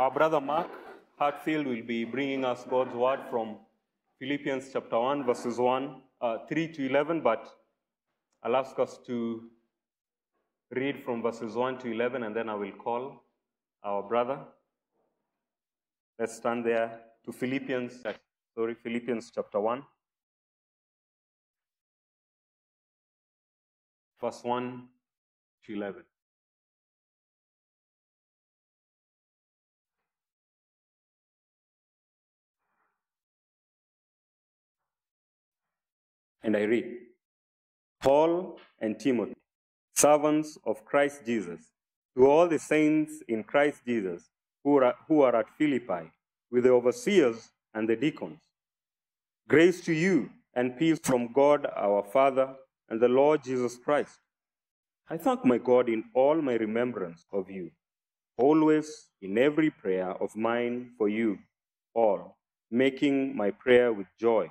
Our brother Mark Hatfield will be bringing us God's word from Philippians chapter 1, verses 1, uh, 3 to 11, but I'll ask us to read from verses 1 to 11, and then I will call our brother. Let's stand there to Philippians, sorry, Philippians chapter 1, verse 1 to 11. And I read Paul and Timothy, servants of Christ Jesus, to all the saints in Christ Jesus who are, who are at Philippi, with the overseers and the deacons. Grace to you and peace from God our Father and the Lord Jesus Christ. I thank my God in all my remembrance of you, always in every prayer of mine for you all, making my prayer with joy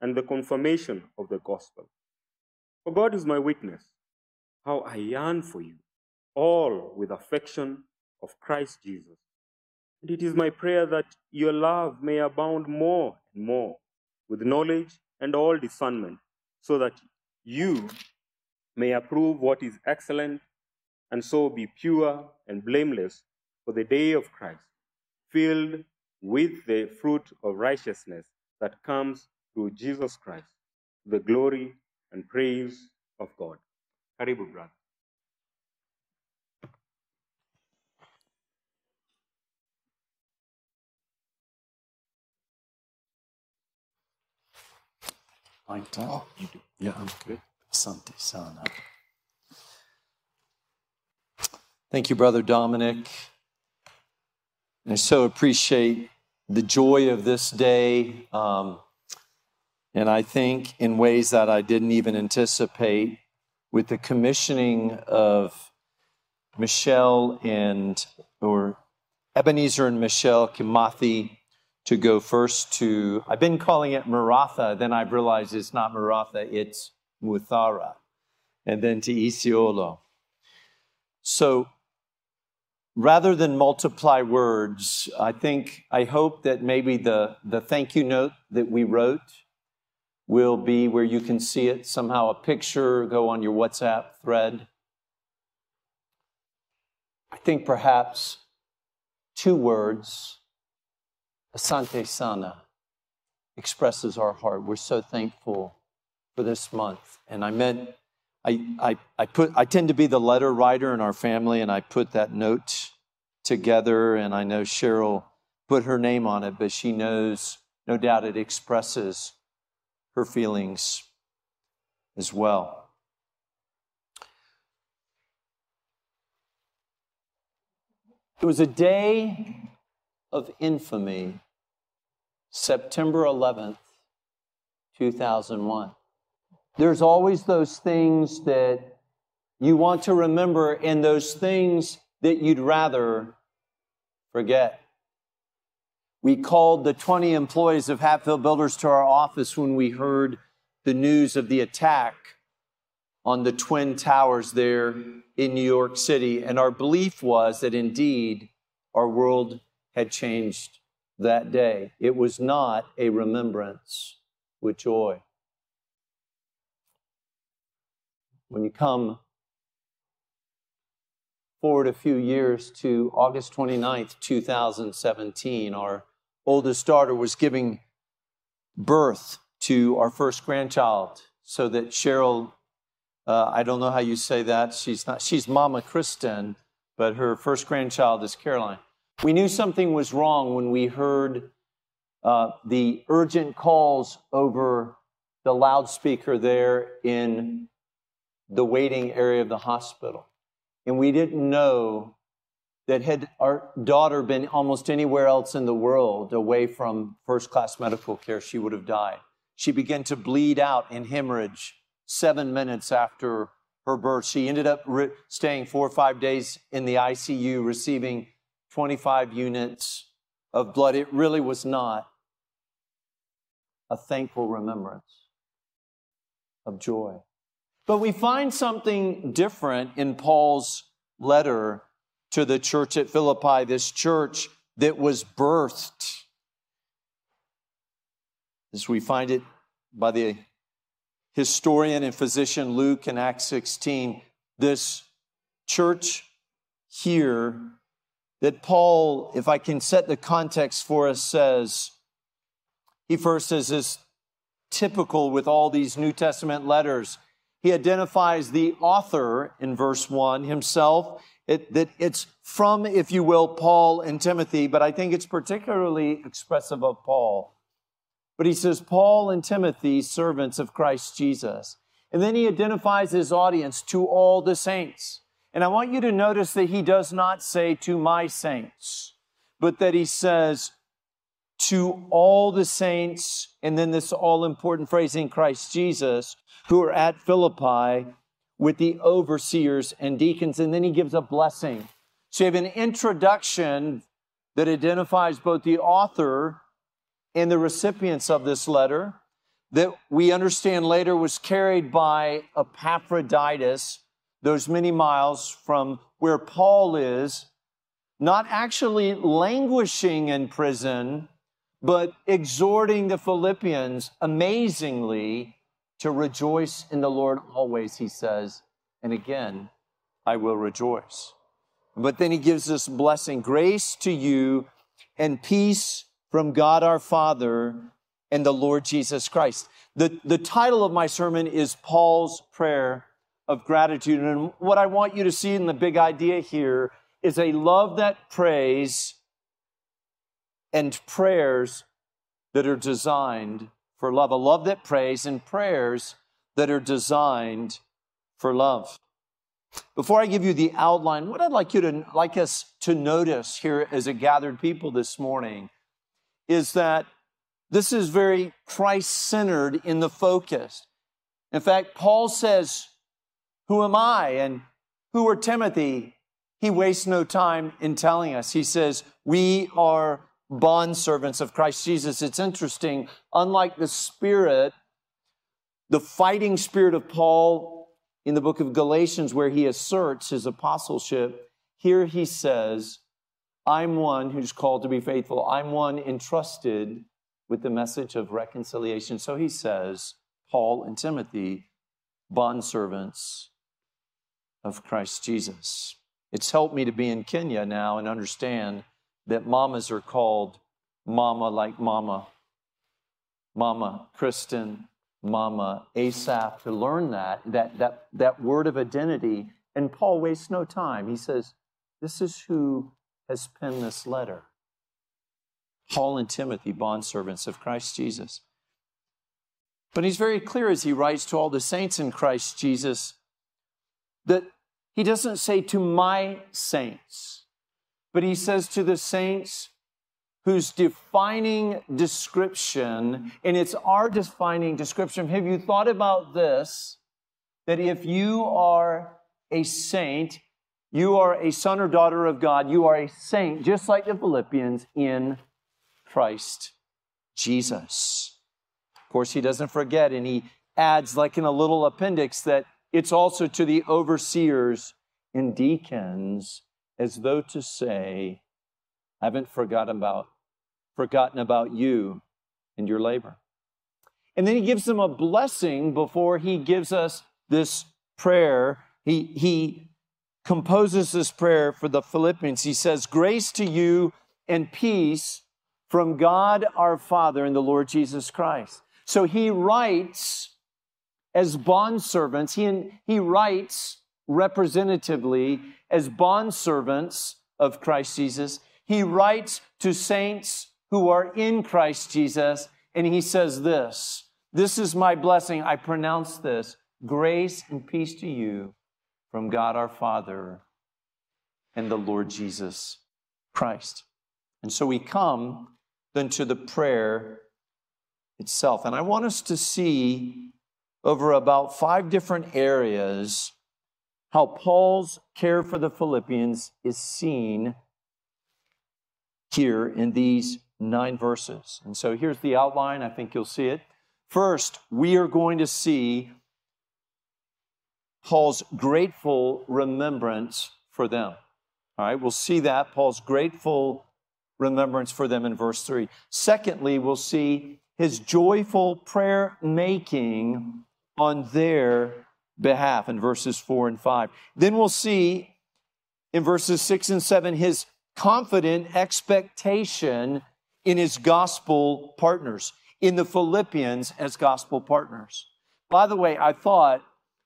and the confirmation of the gospel. For God is my witness, how I yearn for you, all with affection of Christ Jesus. And it is my prayer that your love may abound more and more with knowledge and all discernment, so that you may approve what is excellent, and so be pure and blameless for the day of Christ, filled with the fruit of righteousness that comes through Jesus Christ, the glory and praise of God. Karibu, brother. Mike, oh, you do. Yeah, I'm good. Asante sana. Thank you, Brother Dominic. I so appreciate the joy of this day. Um, and I think in ways that I didn't even anticipate with the commissioning of Michelle and, or Ebenezer and Michelle Kimathi to go first to, I've been calling it Maratha, then I've realized it's not Maratha, it's Muthara, and then to Isiolo. So rather than multiply words, I think, I hope that maybe the, the thank you note that we wrote will be where you can see it somehow a picture go on your WhatsApp thread. I think perhaps two words, Asante Sana, expresses our heart. We're so thankful for this month. And I meant, I, I, I, put, I tend to be the letter writer in our family, and I put that note together, and I know Cheryl put her name on it, but she knows, no doubt it expresses her feelings as well. It was a day of infamy, September 11th, 2001. There's always those things that you want to remember and those things that you'd rather forget. We called the 20 employees of Hatfield Builders to our office when we heard the news of the attack on the Twin Towers there in New York City. And our belief was that indeed our world had changed that day. It was not a remembrance with joy. When you come forward a few years to August 29th, 2017, our oldest daughter was giving birth to our first grandchild so that Cheryl, uh, I don't know how you say that. She's not, she's Mama Kristen, but her first grandchild is Caroline. We knew something was wrong when we heard uh, the urgent calls over the loudspeaker there in the waiting area of the hospital. And we didn't know that had our daughter been almost anywhere else in the world away from first class medical care, she would have died. She began to bleed out and hemorrhage seven minutes after her birth. She ended up re- staying four or five days in the ICU, receiving 25 units of blood. It really was not a thankful remembrance of joy. But we find something different in Paul's letter to the church at Philippi, this church that was birthed, as we find it by the historian and physician Luke in Acts 16, this church here that Paul, if I can set the context for us, says, he first says is typical with all these New Testament letters. He identifies the author in verse 1 himself, it, that it's from, if you will, Paul and Timothy, but I think it's particularly expressive of Paul. But he says, Paul and Timothy, servants of Christ Jesus. And then he identifies his audience to all the saints. And I want you to notice that he does not say to my saints, but that he says to all the saints, and then this all important phrase in Christ Jesus, who are at Philippi with the overseers and deacons. And then he gives a blessing. So you have an introduction that identifies both the author and the recipients of this letter that we understand later was carried by Epaphroditus, those many miles from where Paul is, not actually languishing in prison, but exhorting the Philippians amazingly to rejoice in the Lord always, he says. And again, I will rejoice. But then he gives this blessing grace to you and peace from God our Father and the Lord Jesus Christ. The, the title of my sermon is Paul's Prayer of Gratitude. And what I want you to see in the big idea here is a love that prays and prayers that are designed for love. A love that prays and prayers that are designed for love. Before I give you the outline, what I'd like you to like us to notice here as a gathered people this morning is that this is very Christ centered in the focus. In fact, Paul says, Who am I? And who are Timothy? He wastes no time in telling us. He says, We are bondservants of Christ Jesus. It's interesting, unlike the spirit, the fighting spirit of Paul in the book of Galatians, where he asserts his apostleship, here he says, I'm one who's called to be faithful. I'm one entrusted with the message of reconciliation. So he says, Paul and Timothy, bondservants of Christ Jesus. It's helped me to be in Kenya now and understand that mamas are called mama like mama. Mama Kristen, mama Asaph, to learn that, that, that, that word of identity. And Paul wastes no time. He says, This is who has penned this letter. Paul and Timothy, bondservants of Christ Jesus. But he's very clear as he writes to all the saints in Christ Jesus that he doesn't say to my saints, but he says to the saints whose defining description, and it's our defining description. Have you thought about this? That if you are a saint, you are a son or daughter of God. You are a saint, just like the Philippians in Christ Jesus. Of course, he doesn't forget, and he adds, like in a little appendix, that it's also to the overseers and deacons, as though to say, I haven't forgotten about, forgotten about you and your labor. And then he gives them a blessing before he gives us this prayer. He, he composes this prayer for the Philippians. He says, Grace to you and peace from God our Father and the Lord Jesus Christ. So he writes as bondservants, he, he writes representatively as bondservants of Christ Jesus. He writes to saints who are in Christ Jesus, and he says this This is my blessing. I pronounce this grace and peace to you from God our Father and the Lord Jesus Christ. And so we come then to the prayer itself. And I want us to see over about five different areas how Paul's care for the Philippians is seen here in these nine verses. And so here's the outline. I think you'll see it. First, we are going to see Paul's grateful remembrance for them. All right, we'll see that, Paul's grateful remembrance for them in verse 3. Secondly, we'll see his joyful prayer making on their behalf in verses 4 and 5. Then we'll see in verses 6 and 7 his confident expectation in his gospel partners, in the Philippians as gospel partners. By the way, I thought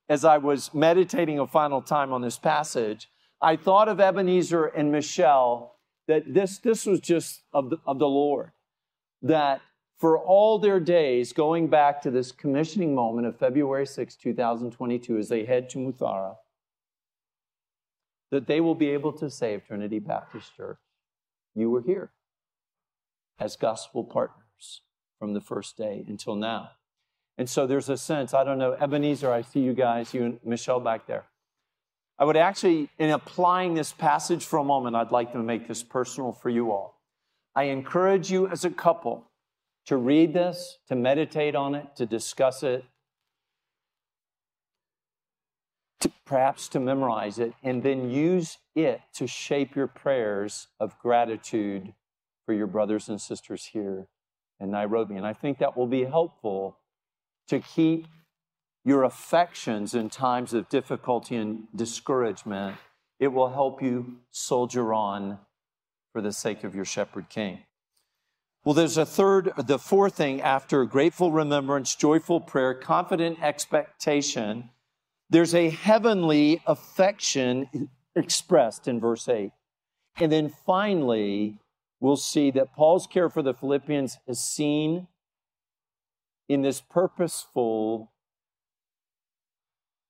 as I was meditating a final time on this passage, I thought of Ebenezer and Michelle that this, this was just of the, of the Lord. That for all their days, going back to this commissioning moment of February 6, 2022, as they head to Muthara, that they will be able to of Trinity Baptist Church, you were here as gospel partners from the first day until now. And so there's a sense, I don't know, Ebenezer, I see you guys, you and Michelle back there. I would actually, in applying this passage for a moment, I'd like to make this personal for you all. I encourage you as a couple to read this, to meditate on it, to discuss it, to perhaps to memorize it, and then use it to shape your prayers of gratitude for your brothers and sisters here in Nairobi. And I think that will be helpful to keep your affections in times of difficulty and discouragement, it will help you soldier on for the sake of your shepherd king. Well, there's a third, the fourth thing after grateful remembrance, joyful prayer, confident expectation. There's a heavenly affection expressed in verse 8. And then finally, we'll see that Paul's care for the Philippians is seen in this purposeful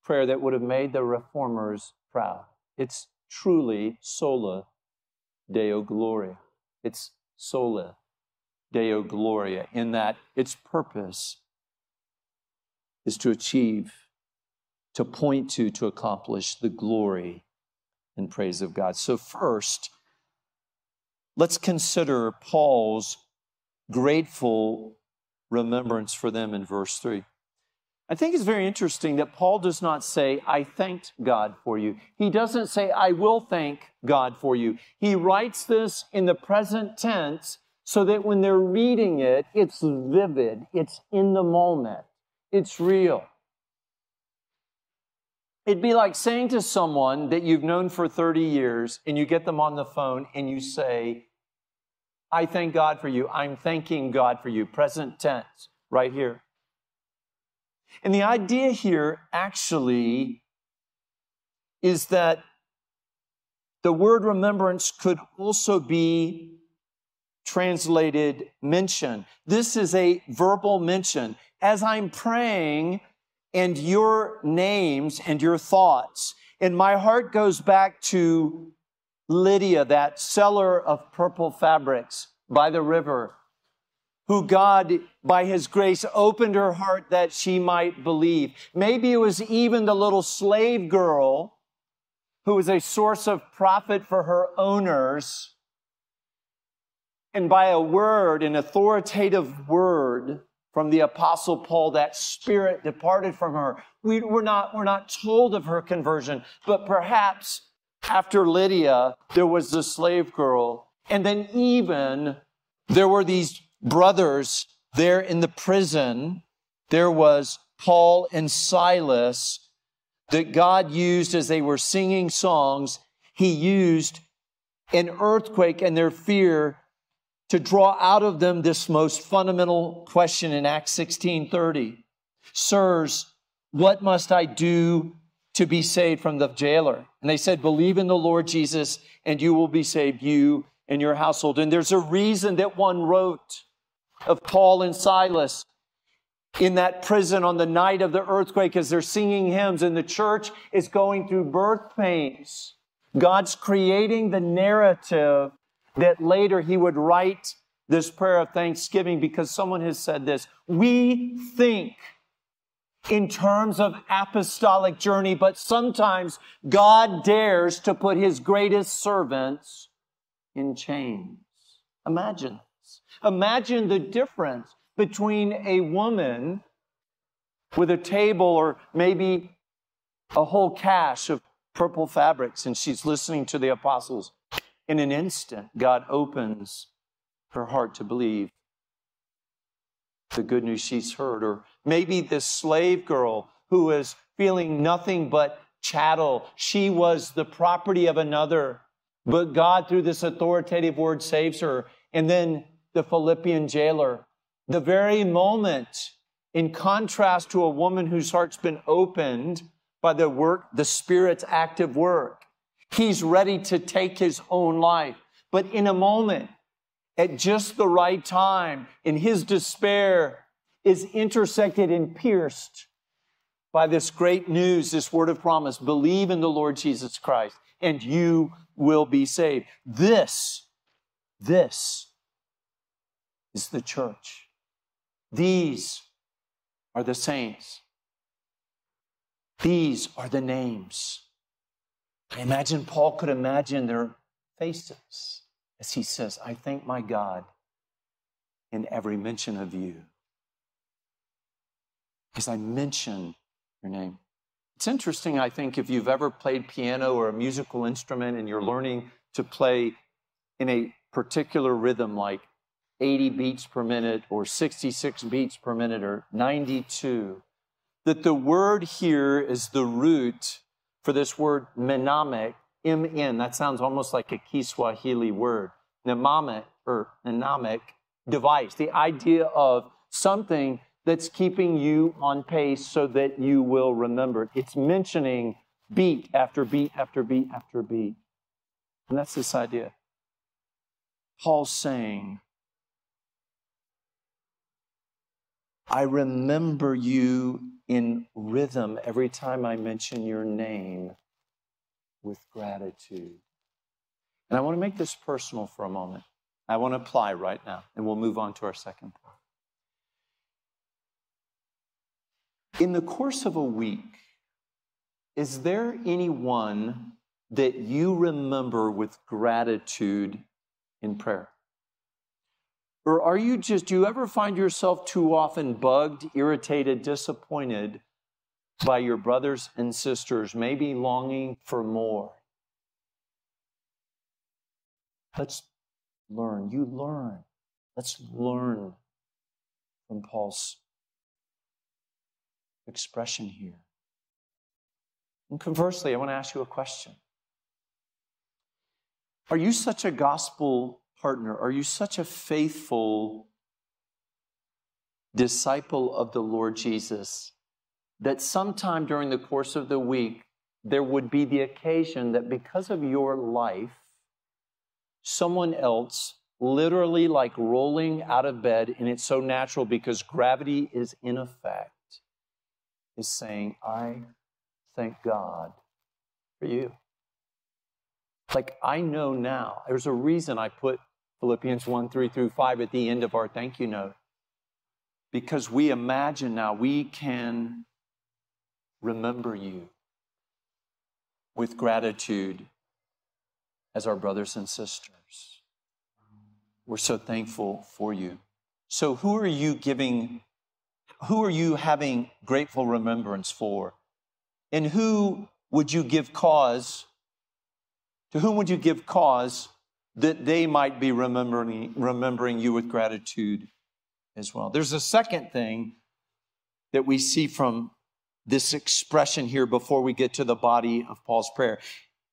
prayer that would have made the reformers proud. It's truly sola deo gloria. It's sola deo gloria in that its purpose is to achieve, to point to, to accomplish the glory and praise of God. So, first, let's consider Paul's grateful remembrance for them in verse 3. I think it's very interesting that Paul does not say, I thanked God for you. He doesn't say, I will thank God for you. He writes this in the present tense so that when they're reading it, it's vivid, it's in the moment, it's real. It'd be like saying to someone that you've known for 30 years and you get them on the phone and you say, I thank God for you. I'm thanking God for you. Present tense, right here. And the idea here actually is that the word remembrance could also be translated mention. This is a verbal mention. As I'm praying, and your names and your thoughts, and my heart goes back to Lydia, that seller of purple fabrics by the river, who God, by His grace, opened her heart that she might believe. Maybe it was even the little slave girl who was a source of profit for her owners. And by a word, an authoritative word from the Apostle Paul, that spirit departed from her. We, are not, we're not told of her conversion, but perhaps after Lydia, there was the slave girl. And then even there were these brothers there in the prison, there was Paul and Silas that God used as they were singing songs. He used an earthquake and their fear to draw out of them this most fundamental question in Acts 16:30. Sirs, what must I do to be saved from the jailer? And they said, Believe in the Lord Jesus, and you will be saved, you and your household. And there's a reason that one wrote of Paul and Silas in that prison on the night of the earthquake as they're singing hymns and the church is going through birth pains. God's creating the narrative that later he would write this prayer of thanksgiving because someone has said this. We think in terms of apostolic journey, but sometimes God dares to put his greatest servants in chains. Imagine this. Imagine the difference between a woman with a table or maybe a whole cache of purple fabrics and she's listening to the apostles. In an instant, God opens her heart to believe the good news she's heard. Or maybe this slave girl who is feeling nothing but chattel. She was the property of another, but God, through this authoritative word, saves her. And then the Philippian jailer, the very moment, in contrast to a woman whose heart's been opened by the work, the Spirit's active work, he's ready to take his own life. But in a moment, at just the right time in his despair is intersected and pierced by this great news, this word of promise believe in the Lord Jesus Christ, and you will be saved. This, this is the church. These are the saints. These are the names. I imagine Paul could imagine their faces as he says, I thank my God in every mention of you. Because I mention your name. It's interesting, I think, if you've ever played piano or a musical instrument and you're learning to play in a particular rhythm like 80 beats per minute or 66 beats per minute or 92, that the word here is the root for this word menamic, M-N, that sounds almost like a Kiswahili word. Mnemonic or mnemonic device, the idea of something that's keeping you on pace so that you will remember. It's mentioning beat after beat after beat after beat. And that's this idea. Paul's saying, I remember you in rhythm every time I mention your name with gratitude. And I want to make this personal for a moment. I want to apply right now, and we'll move on to our second point. In the course of a week, is there anyone that you remember with gratitude in prayer? Or are you just, do you ever find yourself too often bugged, irritated, disappointed by your brothers and sisters, maybe longing for more? Let's learn. You learn. Let's learn from Paul's expression here. And conversely, I want to ask you a question. Are you such a gospel partner? Are you such a faithful disciple of the Lord Jesus that sometime during the course of the week, there would be the occasion that because of your life, someone else literally like rolling out of bed, and it's so natural because gravity is in effect, is saying, I thank God for you. Like, I know now, there's a reason I put Philippians 1 3 through 5 at the end of our thank you note. Because we imagine now we can remember you with gratitude as our brothers and sisters. We're so thankful for you. So, who are you giving, who are you having grateful remembrance for? And who would you give cause, to whom would you give cause that they might be remembering, remembering you with gratitude as well? There's a second thing that we see from this expression here before we get to the body of Paul's prayer.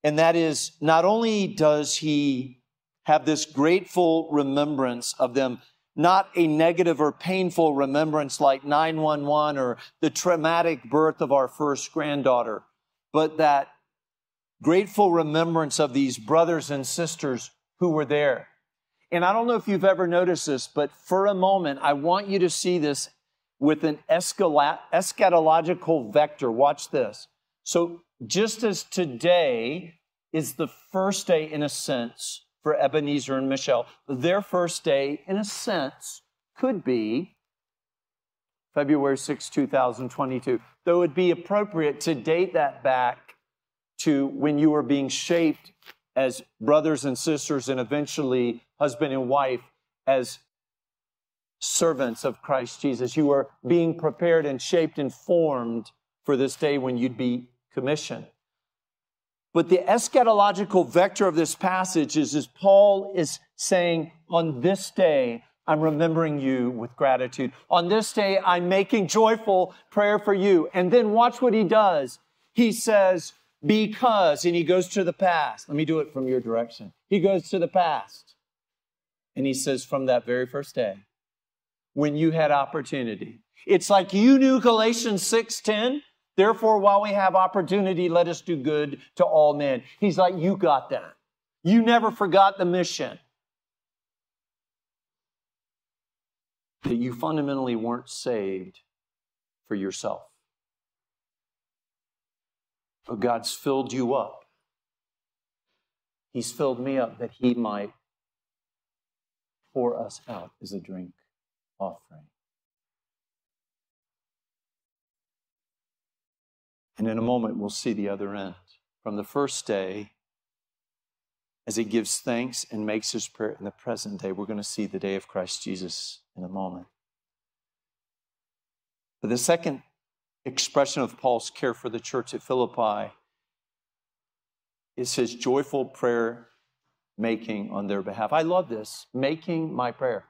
And that is, not only does he have this grateful remembrance of them, not a negative or painful remembrance like 911 or the traumatic birth of our first granddaughter, but that grateful remembrance of these brothers and sisters who were there. And I don't know if you've ever noticed this, but for a moment, I want you to see this with an eschatological vector. Watch this. So, just as today is the first day, in a sense, for Ebenezer and Michelle. Their first day, in a sense, could be February 6, 2022. Though it would be appropriate to date that back to when you were being shaped as brothers and sisters and eventually husband and wife as servants of Christ Jesus. You were being prepared and shaped and formed for this day when you'd be commissioned. But the eschatological vector of this passage is, is Paul is saying, on this day, I'm remembering you with gratitude. On this day, I'm making joyful prayer for you. And then watch what he does. He says, because, and he goes to the past. Let me do it from your direction. He goes to the past. And he says, from that very first day, when you had opportunity. It's like you knew Galatians 6:10. Therefore, while we have opportunity, let us do good to all men. He's like, you got that. You never forgot the mission. That you fundamentally weren't saved for yourself. But God's filled you up. He's filled me up that He might pour us out as a drink offering. And in a moment, we'll see the other end. From the first day, as he gives thanks and makes his prayer in the present day, we're going to see the day of Christ Jesus in a moment. But the second expression of Paul's care for the church at Philippi is his joyful prayer making on their behalf. I love this, making my prayer.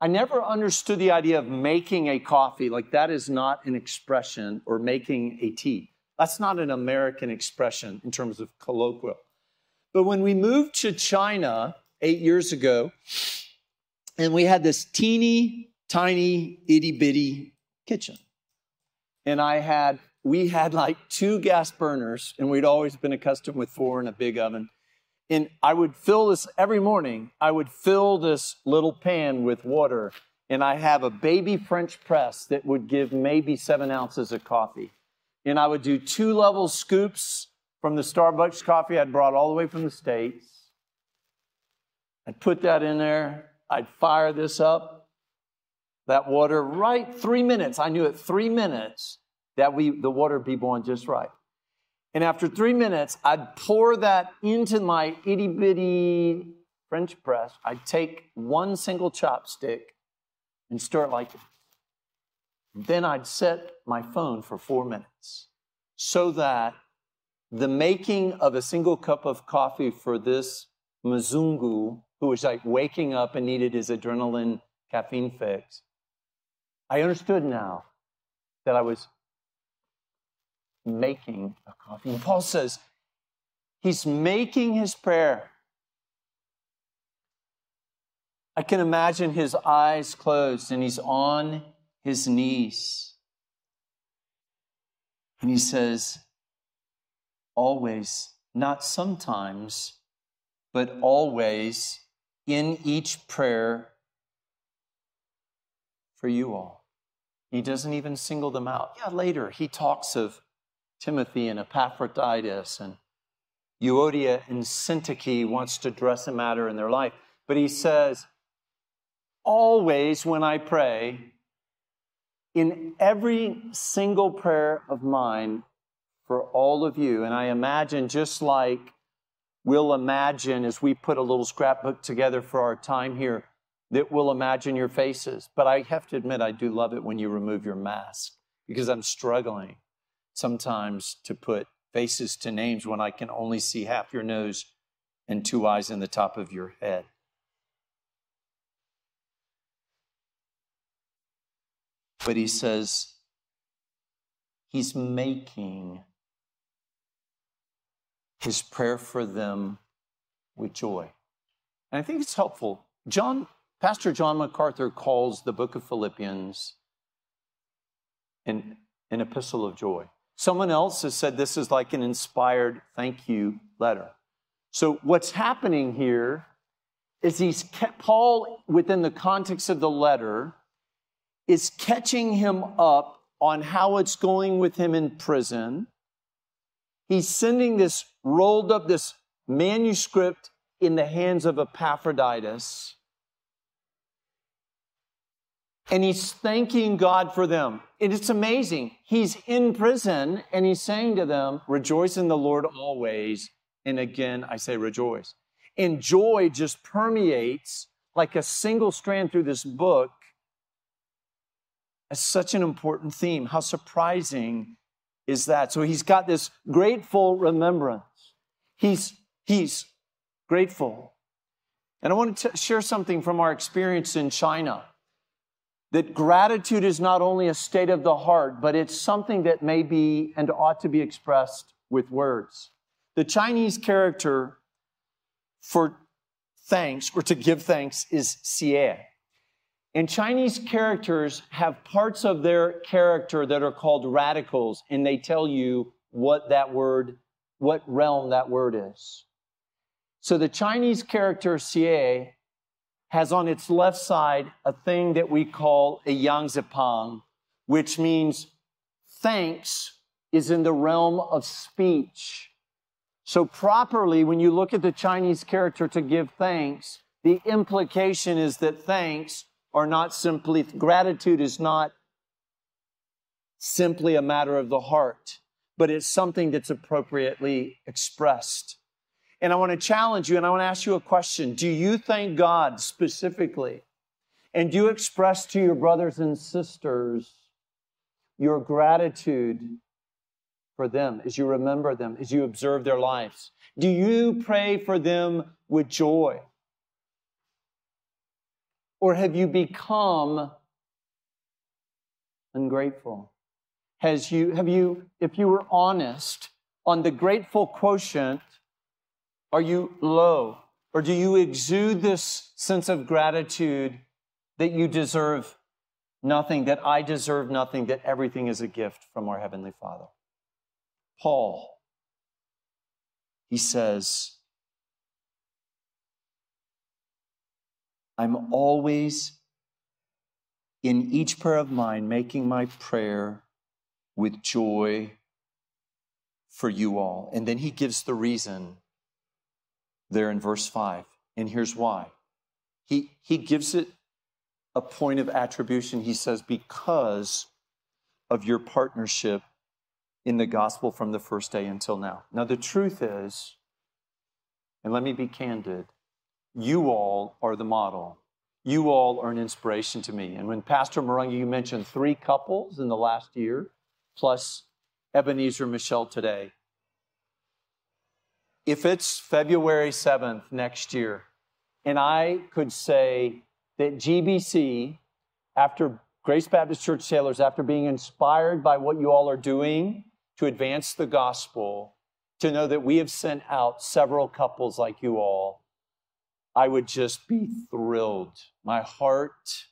I never understood the idea of making a coffee. Like, that is not an expression, or making a tea. That's not an American expression in terms of colloquial. But when we moved to China eight years ago, and we had this teeny tiny itty bitty kitchen, and I had, we had like two gas burners, and we'd always been accustomed with four in a big oven. And I would fill this every morning, I would fill this little pan with water, and I have a baby French press that would give maybe seven ounces of coffee. And I would do two level scoops from the Starbucks coffee I'd brought all the way from the States. I'd put that in there. I'd fire this up, that water, right three minutes. I knew it three minutes that we the water be boiling just right. And after three minutes, I'd pour that into my itty bitty French press. I'd take one single chopstick and stir it like this. Then I'd set my phone for four minutes so that the making of a single cup of coffee for this Mzungu, who was like waking up and needed his adrenaline caffeine fix, I understood now that I was making a coffee. And Paul says he's making his prayer. I can imagine his eyes closed and he's on his knees. And he says, always, not sometimes, but always in each prayer for you all. He doesn't even single them out. Yeah, later he talks of Timothy and Epaphroditus and Euodia and Syntyche wants to address a matter in their life. But he says, always when I pray, in every single prayer of mine for all of you, and I imagine just like we'll imagine as we put a little scrapbook together for our time here, that we'll imagine your faces. But I have to admit, I do love it when you remove your mask because I'm struggling sometimes to put faces to names when I can only see half your nose and two eyes in the top of your head. But he says, he's making his prayer for them with joy. And I think it's helpful. John, Pastor John MacArthur calls the book of Philippians an, an epistle of joy. Someone else has said this is like an inspired thank you letter. So, what's happening here is he's Paul, within the context of the letter, is catching him up on how it's going with him in prison. He's sending this rolled up, this manuscript in the hands of Epaphroditus. And he's thanking God for them. And it's amazing. He's in prison and he's saying to them, Rejoice in the Lord always. And again, I say rejoice. And joy just permeates like a single strand through this book as such an important theme. How surprising is that? So he's got this grateful remembrance. He's, he's grateful. And I want to share something from our experience in China that gratitude is not only a state of the heart, but it's something that may be and ought to be expressed with words. The Chinese character for thanks or to give thanks is xie. And Chinese characters have parts of their character that are called radicals, and they tell you what that word, what realm that word is. So the Chinese character xie has on its left side a thing that we call a yanzipang, which means thanks is in the realm of speech. So, properly, when you look at the Chinese character to give thanks, the implication is that thanks are not simply, gratitude is not simply a matter of the heart, but it's something that's appropriately expressed. And I want to challenge you and I want to ask you a question. Do you thank God specifically? And do you express to your brothers and sisters your gratitude for them as you remember them, as you observe their lives? Do you pray for them with joy? Or have you become ungrateful? Has you, have you, if you were honest on the grateful quotient, are you low? Or do you exude this sense of gratitude that you deserve nothing, that I deserve nothing, that everything is a gift from our Heavenly Father? Paul, he says, I'm always in each prayer of mine making my prayer with joy for you all. And then he gives the reason there in verse 5. And here's why. He, he gives it a point of attribution. He says, because of your partnership in the gospel from the first day until now. Now, the truth is, and let me be candid, you all are the model. You all are an inspiration to me. And when Pastor Murungi, you mentioned three couples in the last year, plus Ebenezer Michelle today. If it's February 7th next year, and I could say that GBC, after Grace Baptist Church Sailors, after being inspired by what you all are doing to advance the gospel, to know that we have sent out several couples like you all, I would just be thrilled. My heart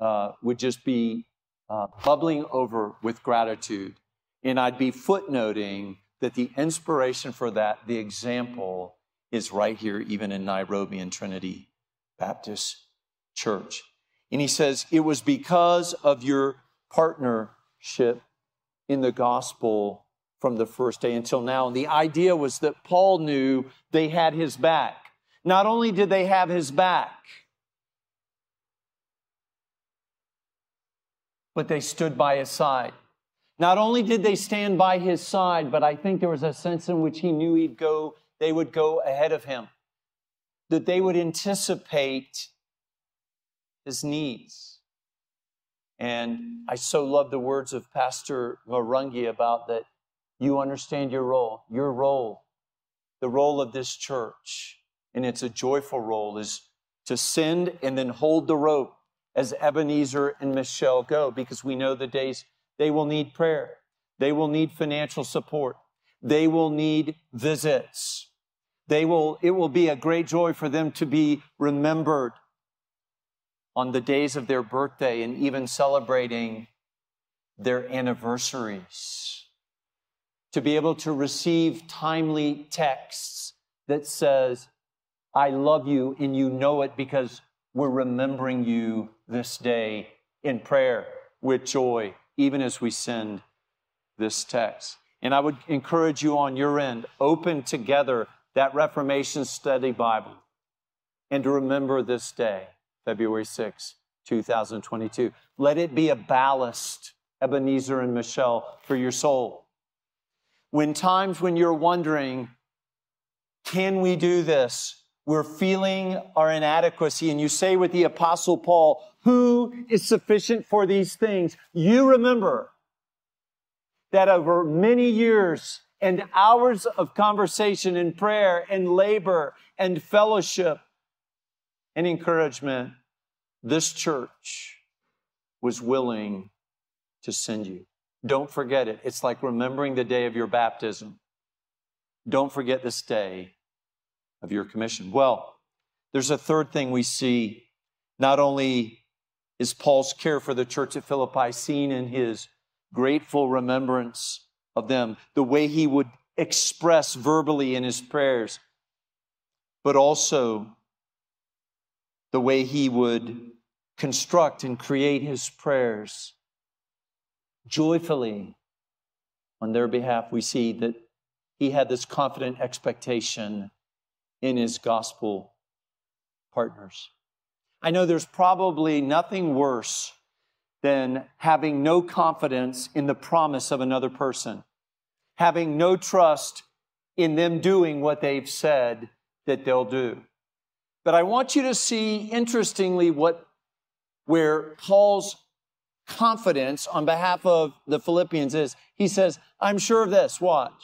uh, would just be uh, bubbling over with gratitude. And I'd be footnoting that the inspiration for that, the example, is right here, even in Nairobi and Trinity Baptist Church. And he says, It was because of your partnership in the gospel from the first day until now. And the idea was that Paul knew they had his back. Not only did they have his back, but they stood by his side. Not only did they stand by his side, but I think there was a sense in which he knew he'd go, they would go ahead of him, that they would anticipate his needs. And I so love the words of Pastor Murungi about that you understand your role. Your role, the role of this church, and it's a joyful role, is to send and then hold the rope as Ebenezer and Michelle go, because we know the days they will need prayer, they will need financial support, they will need visits. They will, it will be a great joy for them to be remembered on the days of their birthday and even celebrating their anniversaries. To be able to receive timely texts that says, I love you, and you know it because we're remembering you this day in prayer with joy, even as we send this text. And I would encourage you on your end, open together that Reformation Study Bible and to remember this day, February 6, 2022. Let it be a ballast, Ebenezer and Michelle, for your soul. When times when you're wondering, can we do this? We're feeling our inadequacy, and you say with the Apostle Paul, Who is sufficient for these things? You remember that over many years and hours of conversation and prayer and labor and fellowship and encouragement, this church was willing to send you. Don't forget it. It's like remembering the day of your baptism. Don't forget this day of your commission. Well, there's a third thing we see. Not only is Paul's care for the church at Philippi seen in his grateful remembrance of them, the way he would express verbally in his prayers, but also the way he would construct and create his prayers joyfully on their behalf. We see that he had this confident expectation in his gospel partners. I know there's probably nothing worse than having no confidence in the promise of another person, having no trust in them doing what they've said that they'll do. But I want you to see, interestingly, what where Paul's confidence on behalf of the Philippians is. He says, I'm sure of this, watch,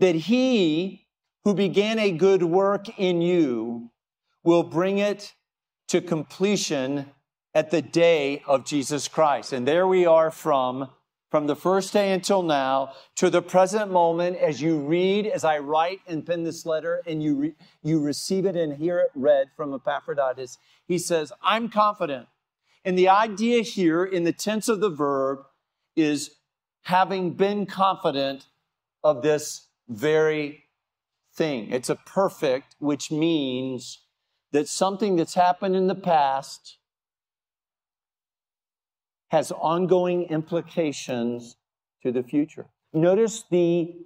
that he who began a good work in you will bring it to completion at the day of Jesus Christ. And there we are from from the first day until now to the present moment as you read as i write and pen this letter and you re- you receive it and hear it read from epaphroditus he says i'm confident and the idea here in the tense of the verb is having been confident of this very thing it's a perfect which means that something that's happened in the past has ongoing implications to the future. Notice the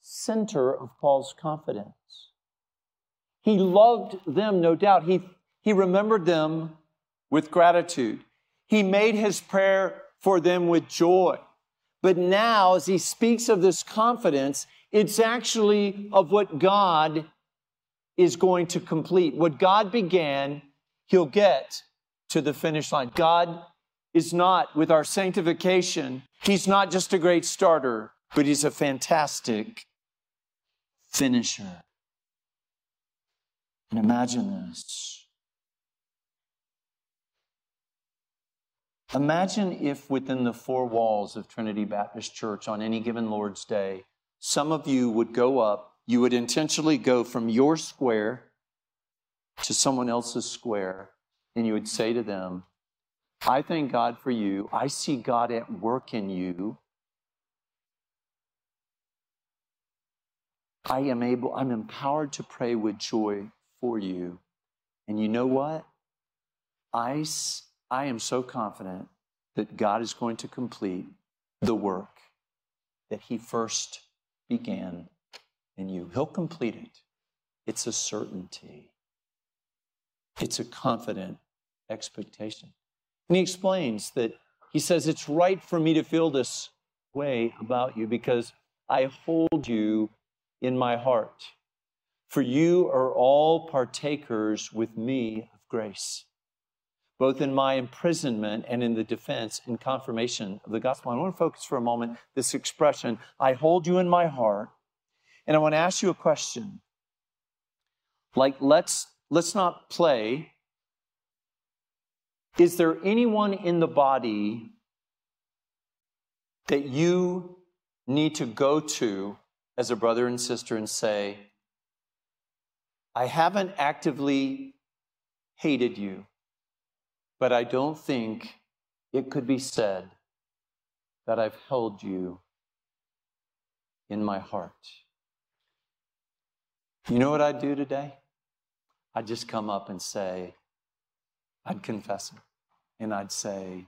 center of Paul's confidence. He loved them, no doubt. He, he remembered them with gratitude. He made his prayer for them with joy. But now, as he speaks of this confidence, it's actually of what God is going to complete. What God began, he'll get to the finish line. God is not with our sanctification. He's not just a great starter, but he's a fantastic finisher. And imagine this. Imagine if within the four walls of Trinity Baptist Church on any given Lord's Day, some of you would go up, you would intentionally go from your square to someone else's square, and you would say to them, I thank God for you. I see God at work in you. I am able, I'm empowered to pray with joy for you. And you know what? I, I am so confident that God is going to complete the work that He first began in you. He'll complete it. It's a certainty, it's a confident expectation. And he explains that he says, It's right for me to feel this way about you because I hold you in my heart. For you are all partakers with me of grace, both in my imprisonment and in the defense and confirmation of the gospel. I want to focus for a moment this expression, I hold you in my heart. And I want to ask you a question. Like, let's let's not play is there anyone in the body that you need to go to as a brother and sister and say, I haven't actively hated you, but I don't think it could be said that I've held you in my heart. You know what I'd do today? I'd just come up and say, I'd confess it and I'd say,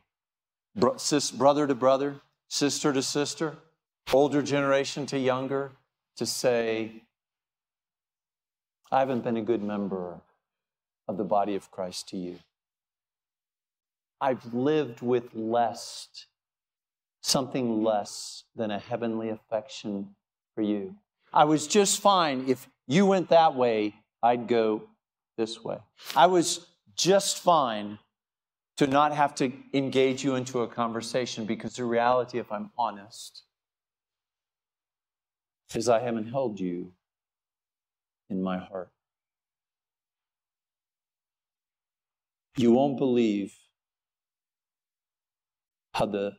brother to brother, sister to sister, older generation to younger, to say, I haven't been a good member of the body of Christ to you. I've lived with less, something less than a heavenly affection for you. I was just fine. If you went that way, I'd go this way. I was just fine to not have to engage you into a conversation because the reality, if I'm honest, is I haven't held you in my heart. You won't believe how the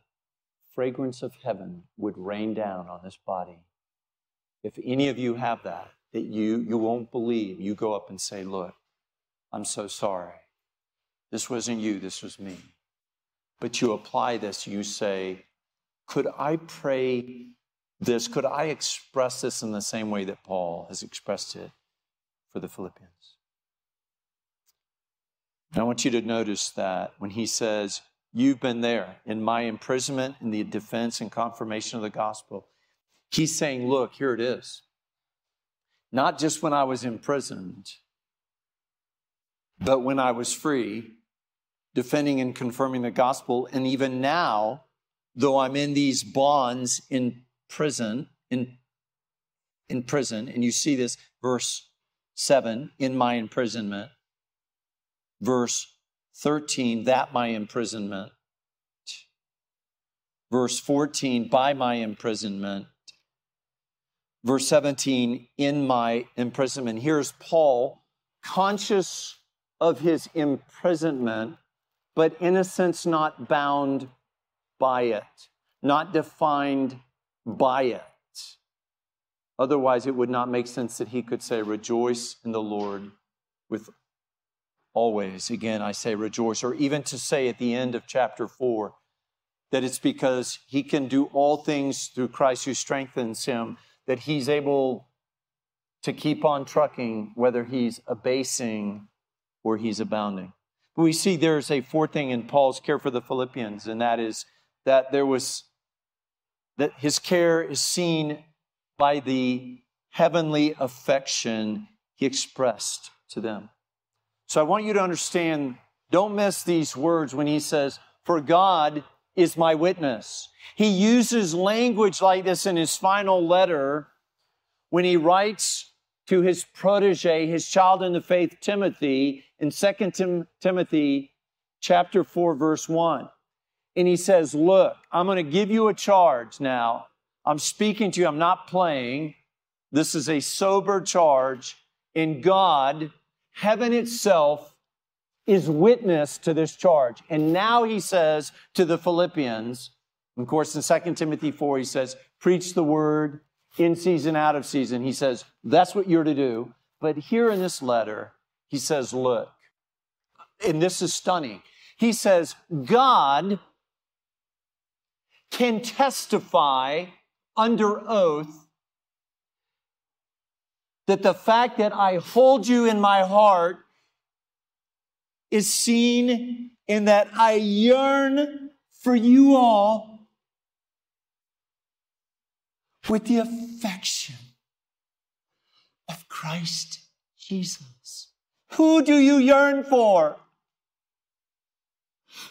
fragrance of heaven would rain down on this body. If any of you have that, that you, you won't believe, you go up and say, Look, I'm so sorry. This wasn't you, this was me. But you apply this, you say, Could I pray this? Could I express this in the same way that Paul has expressed it for the Philippians? And I want you to notice that when he says, You've been there in my imprisonment, in the defense and confirmation of the gospel. He's saying, Look, here it is. Not just when I was imprisoned, but when I was free, defending and confirming the gospel. And even now, though I'm in these bonds in prison, in, in prison, and you see this verse 7 in my imprisonment, verse 13, that my imprisonment. Verse 14, by my imprisonment. Verse 17, in my imprisonment. Here's Paul, conscious of his imprisonment, but in a sense not bound by it, not defined by it. Otherwise, it would not make sense that he could say, Rejoice in the Lord with always. Again, I say rejoice. Or even to say at the end of chapter 4 that it's because he can do all things through Christ who strengthens him, that he's able to keep on trucking, whether he's abasing or he's abounding. But we see there's a fourth thing in Paul's care for the Philippians, and that is that there was that his care is seen by the heavenly affection he expressed to them. So I want you to understand, don't miss these words when he says, For God is my witness. He uses language like this in his final letter when he writes to his protege, his child in the faith, Timothy, in 2 Tim- Timothy chapter 4, verse 1. And he says, Look, I'm going to give you a charge now. I'm speaking to you, I'm not playing. This is a sober charge. In God, heaven itself is witness to this charge. And now he says to the Philippians, of course, in 2 Timothy 4, he says, preach the word in season, out of season. He says, that's what you're to do. But here in this letter, he says, look, and this is stunning. He says, God can testify under oath that the fact that I hold you in my heart is seen in that I yearn for you all with the affection of Christ Jesus. Who do you yearn for?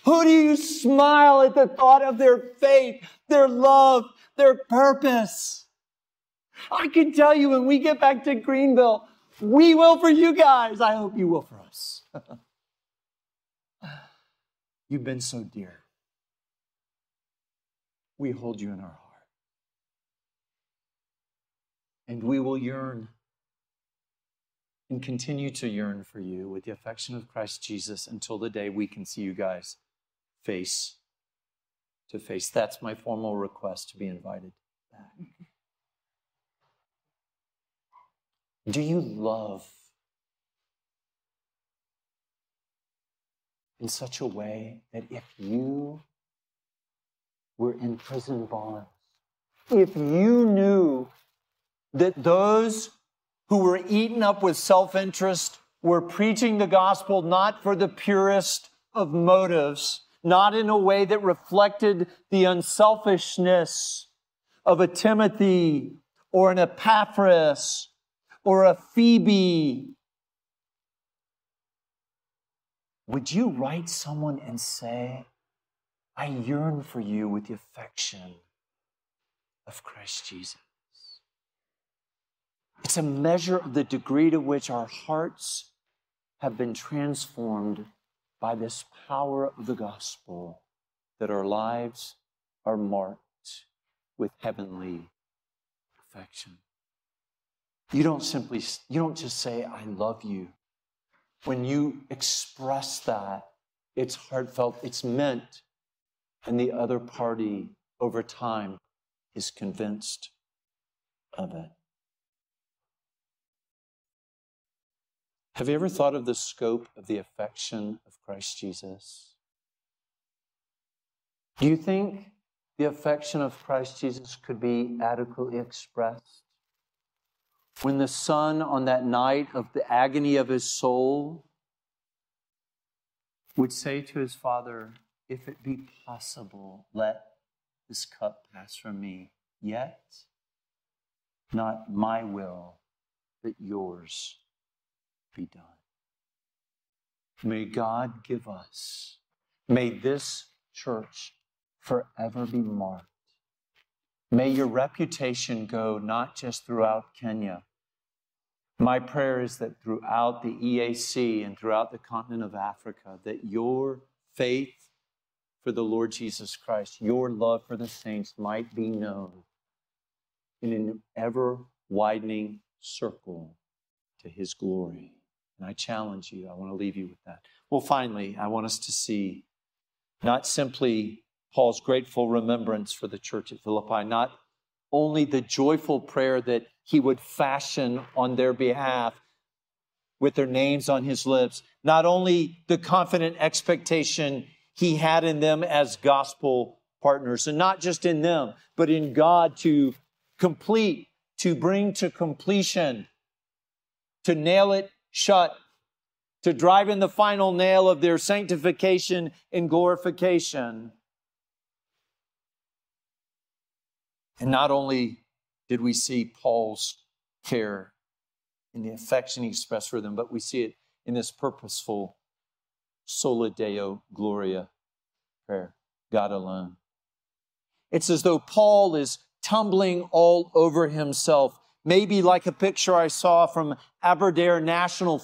Who do you smile at the thought of their faith, their love, their purpose? I can tell you when we get back to Greenville, we will for you guys. I hope you will for us. You've been so dear. We hold you in our heart. And we will yearn and continue to yearn for you with the affection of Christ Jesus until the day we can see you guys face to face. That's my formal request to be invited back. Do you love in such a way that if you were in prison bonds, if you knew that those who were eaten up with self interest were preaching the gospel not for the purest of motives, not in a way that reflected the unselfishness of a Timothy or an Epaphras or a Phoebe. Would you write someone and say, I yearn for you with the affection of Christ Jesus? It's a measure of the degree to which our hearts have been transformed by this power of the gospel, that our lives are marked with heavenly affection. You don't simply, you don't just say, I love you. When you express that, it's heartfelt, it's meant, and the other party over time is convinced of it. Have you ever thought of the scope of the affection of Christ Jesus? Do you think the affection of Christ Jesus could be adequately expressed? When the Son, on that night of the agony of his soul, would say to his Father, If it be possible, let this cup pass from me, yet not my will, but yours be done. May God give us, may this church forever be marked. May your reputation go not just throughout Kenya. My prayer is that throughout the EAC and throughout the continent of Africa, that your faith for the Lord Jesus Christ, your love for the saints might be known in an ever widening circle to his glory. And I challenge you, I want to leave you with that. Well, finally, I want us to see not simply Paul's grateful remembrance for the church at Philippi, not only the joyful prayer that he would fashion on their behalf with their names on his lips, not only the confident expectation he had in them as gospel partners, and not just in them, but in God to complete, to bring to completion, to nail it shut to drive in the final nail of their sanctification and glorification. And not only did we see Paul's care in the affection he expressed for them, but we see it in this purposeful Sola Deo Gloria prayer, God alone. It's as though Paul is tumbling all over himself maybe like a picture I saw from Aberdare National,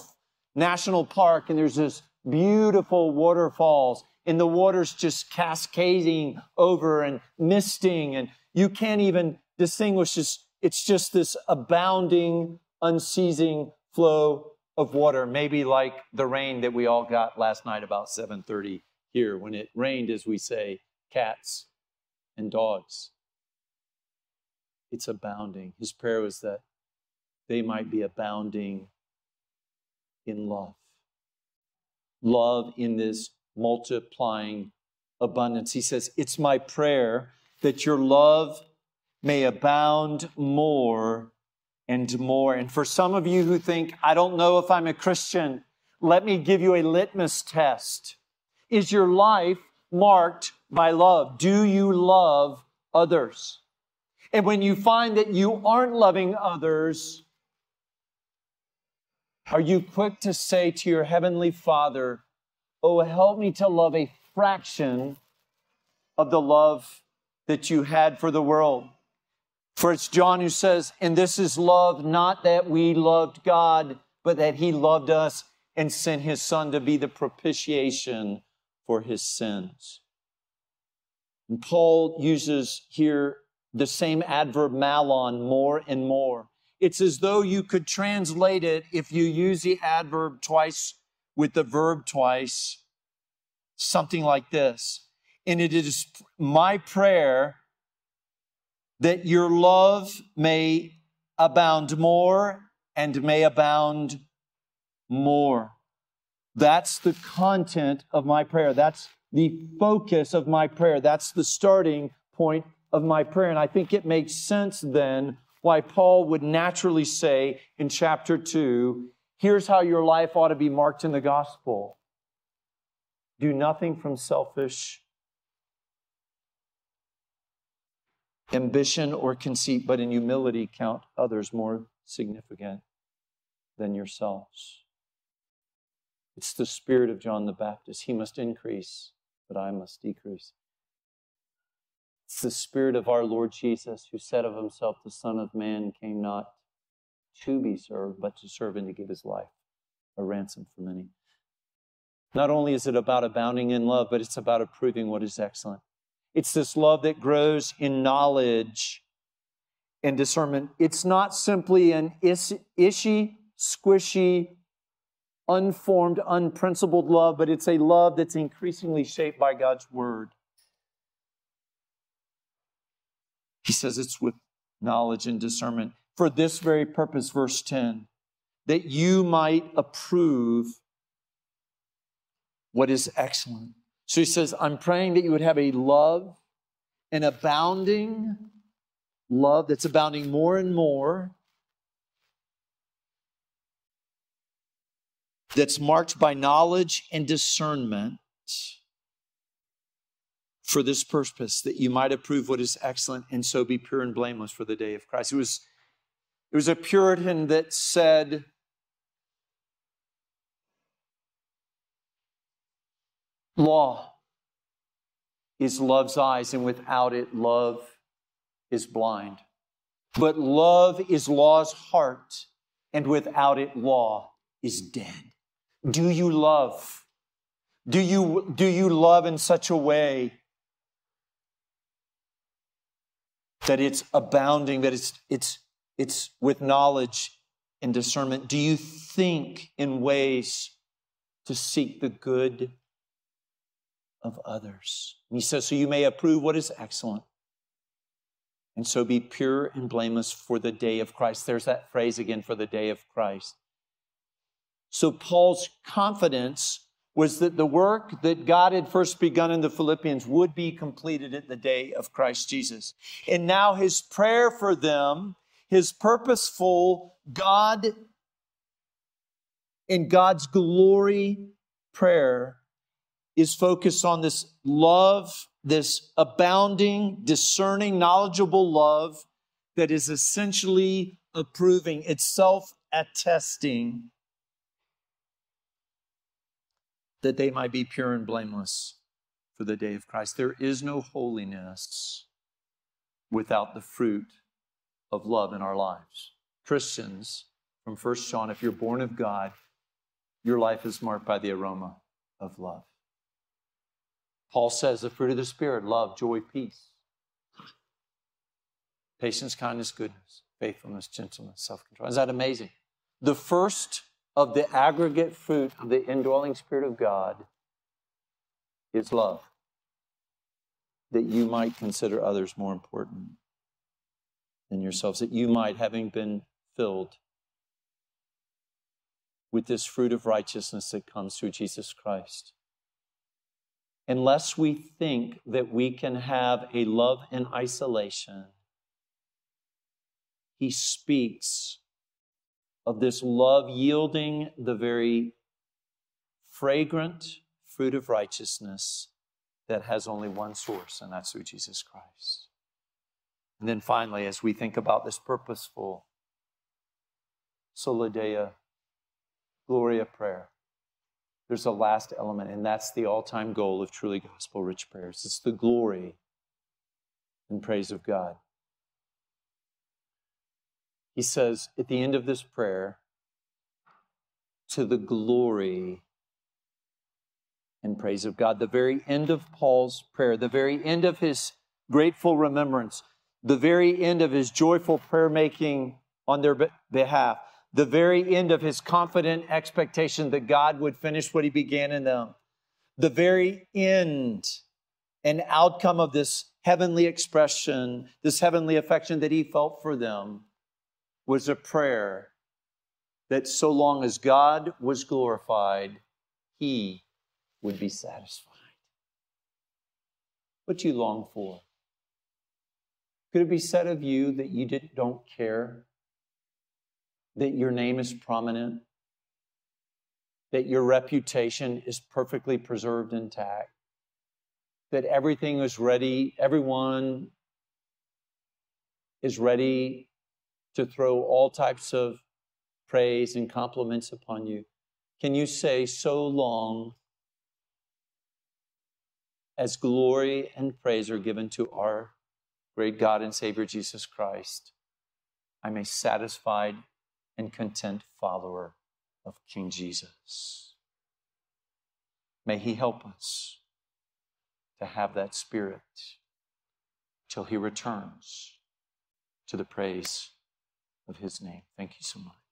National Park, and there's this beautiful waterfalls, and the water's just cascading over and misting, and you can't even distinguish this. It's just this abounding, unceasing flow of water, maybe like the rain that we all got last night about 7:30 here when it rained, as we say, cats and dogs it's abounding. His prayer was that they might be abounding in love. Love in this multiplying abundance. He says, It's my prayer that your love may abound more and more. And for some of you who think, I don't know if I'm a Christian, let me give you a litmus test. Is your life marked by love? Do you love others? And when you find that you aren't loving others, are you quick to say to your Heavenly Father, Oh, help me to love a fraction of the love that you had for the world? For it's John who says, And this is love, not that we loved God, but that He loved us and sent His Son to be the propitiation for His sins. And Paul uses here the same adverb mallon more and more. It's as though you could translate it if you use the adverb twice with the verb twice, something like this. And it is my prayer that your love may abound more and may abound more. That's the content of my prayer. That's the focus of my prayer. That's the starting point of my prayer. And I think it makes sense then why Paul would naturally say in chapter 2 here's how your life ought to be marked in the gospel do nothing from selfish ambition or conceit, but in humility count others more significant than yourselves. It's the spirit of John the Baptist. He must increase, but I must decrease. It's the spirit of our Lord Jesus, who said of himself, The Son of Man came not to be served, but to serve and to give his life a ransom for many. Not only is it about abounding in love, but it's about approving what is excellent. It's this love that grows in knowledge and discernment. It's not simply an ishy, squishy, unformed, unprincipled love, but it's a love that's increasingly shaped by God's word. He says it's with knowledge and discernment. For this very purpose, verse 10, that you might approve what is excellent. So he says, I'm praying that you would have a love, an abounding love that's abounding more and more that's marked by knowledge and discernment for this purpose, that you might approve what is excellent and so be pure and blameless for the day of Christ. It was, it was a Puritan that said, Law is love's eyes, and without it, love is blind. But love is law's heart, and without it, law is dead. Do you love? Do you, do you love in such a way that it's abounding, that it's, it's, it's with knowledge and discernment? Do you think in ways to seek the good of others? And he says, So you may approve what is excellent, and so be pure and blameless for the day of Christ. There's that phrase again for the day of Christ. So Paul's confidence was that the work that God had first begun in the Philippians would be completed at the day of Christ Jesus. And now his prayer for them, his purposeful God in God's glory prayer is focused on this love, this abounding, discerning, knowledgeable love that is essentially approving, it's self attesting that they might be pure and blameless for the day of Christ. There is no holiness without the fruit of love in our lives. Christians, from 1 John, if you're born of God, your life is marked by the aroma of love. Paul says the fruit of the Spirit love, joy, peace, patience, kindness, goodness, faithfulness, gentleness, self control. Is that amazing? The first of the aggregate fruit of the indwelling Spirit of God is love. That you might consider others more important than yourselves, that you might, having been filled with this fruit of righteousness that comes through Jesus Christ. Unless we think that we can have a love in isolation, he speaks of this love yielding the very fragrant fruit of righteousness that has only one source, and that's through Jesus Christ. And then finally, as we think about this purposeful Deo Gloria prayer, there's a last element, and that's the all time goal of truly gospel rich prayers. It's the glory and praise of God. He says at the end of this prayer, to the glory and praise of God. The very end of Paul's prayer, the very end of his grateful remembrance, the very end of his joyful prayer making on their behalf, the very end of his confident expectation that God would finish what he began in them, the very end and outcome of this heavenly expression, this heavenly affection that he felt for them was a prayer that so long as God was glorified, he would be satisfied. What do you long for? Could it be said of you that you don't care? That your name is prominent? That your reputation is perfectly preserved intact? That everything is ready, everyone is ready to throw all types of praise and compliments upon you, can you say, So long as glory and praise are given to our great God and Savior Jesus Christ, I'm a satisfied and content follower of King Jesus. May He help us to have that spirit till He returns to the praise of His name. Thank you so much.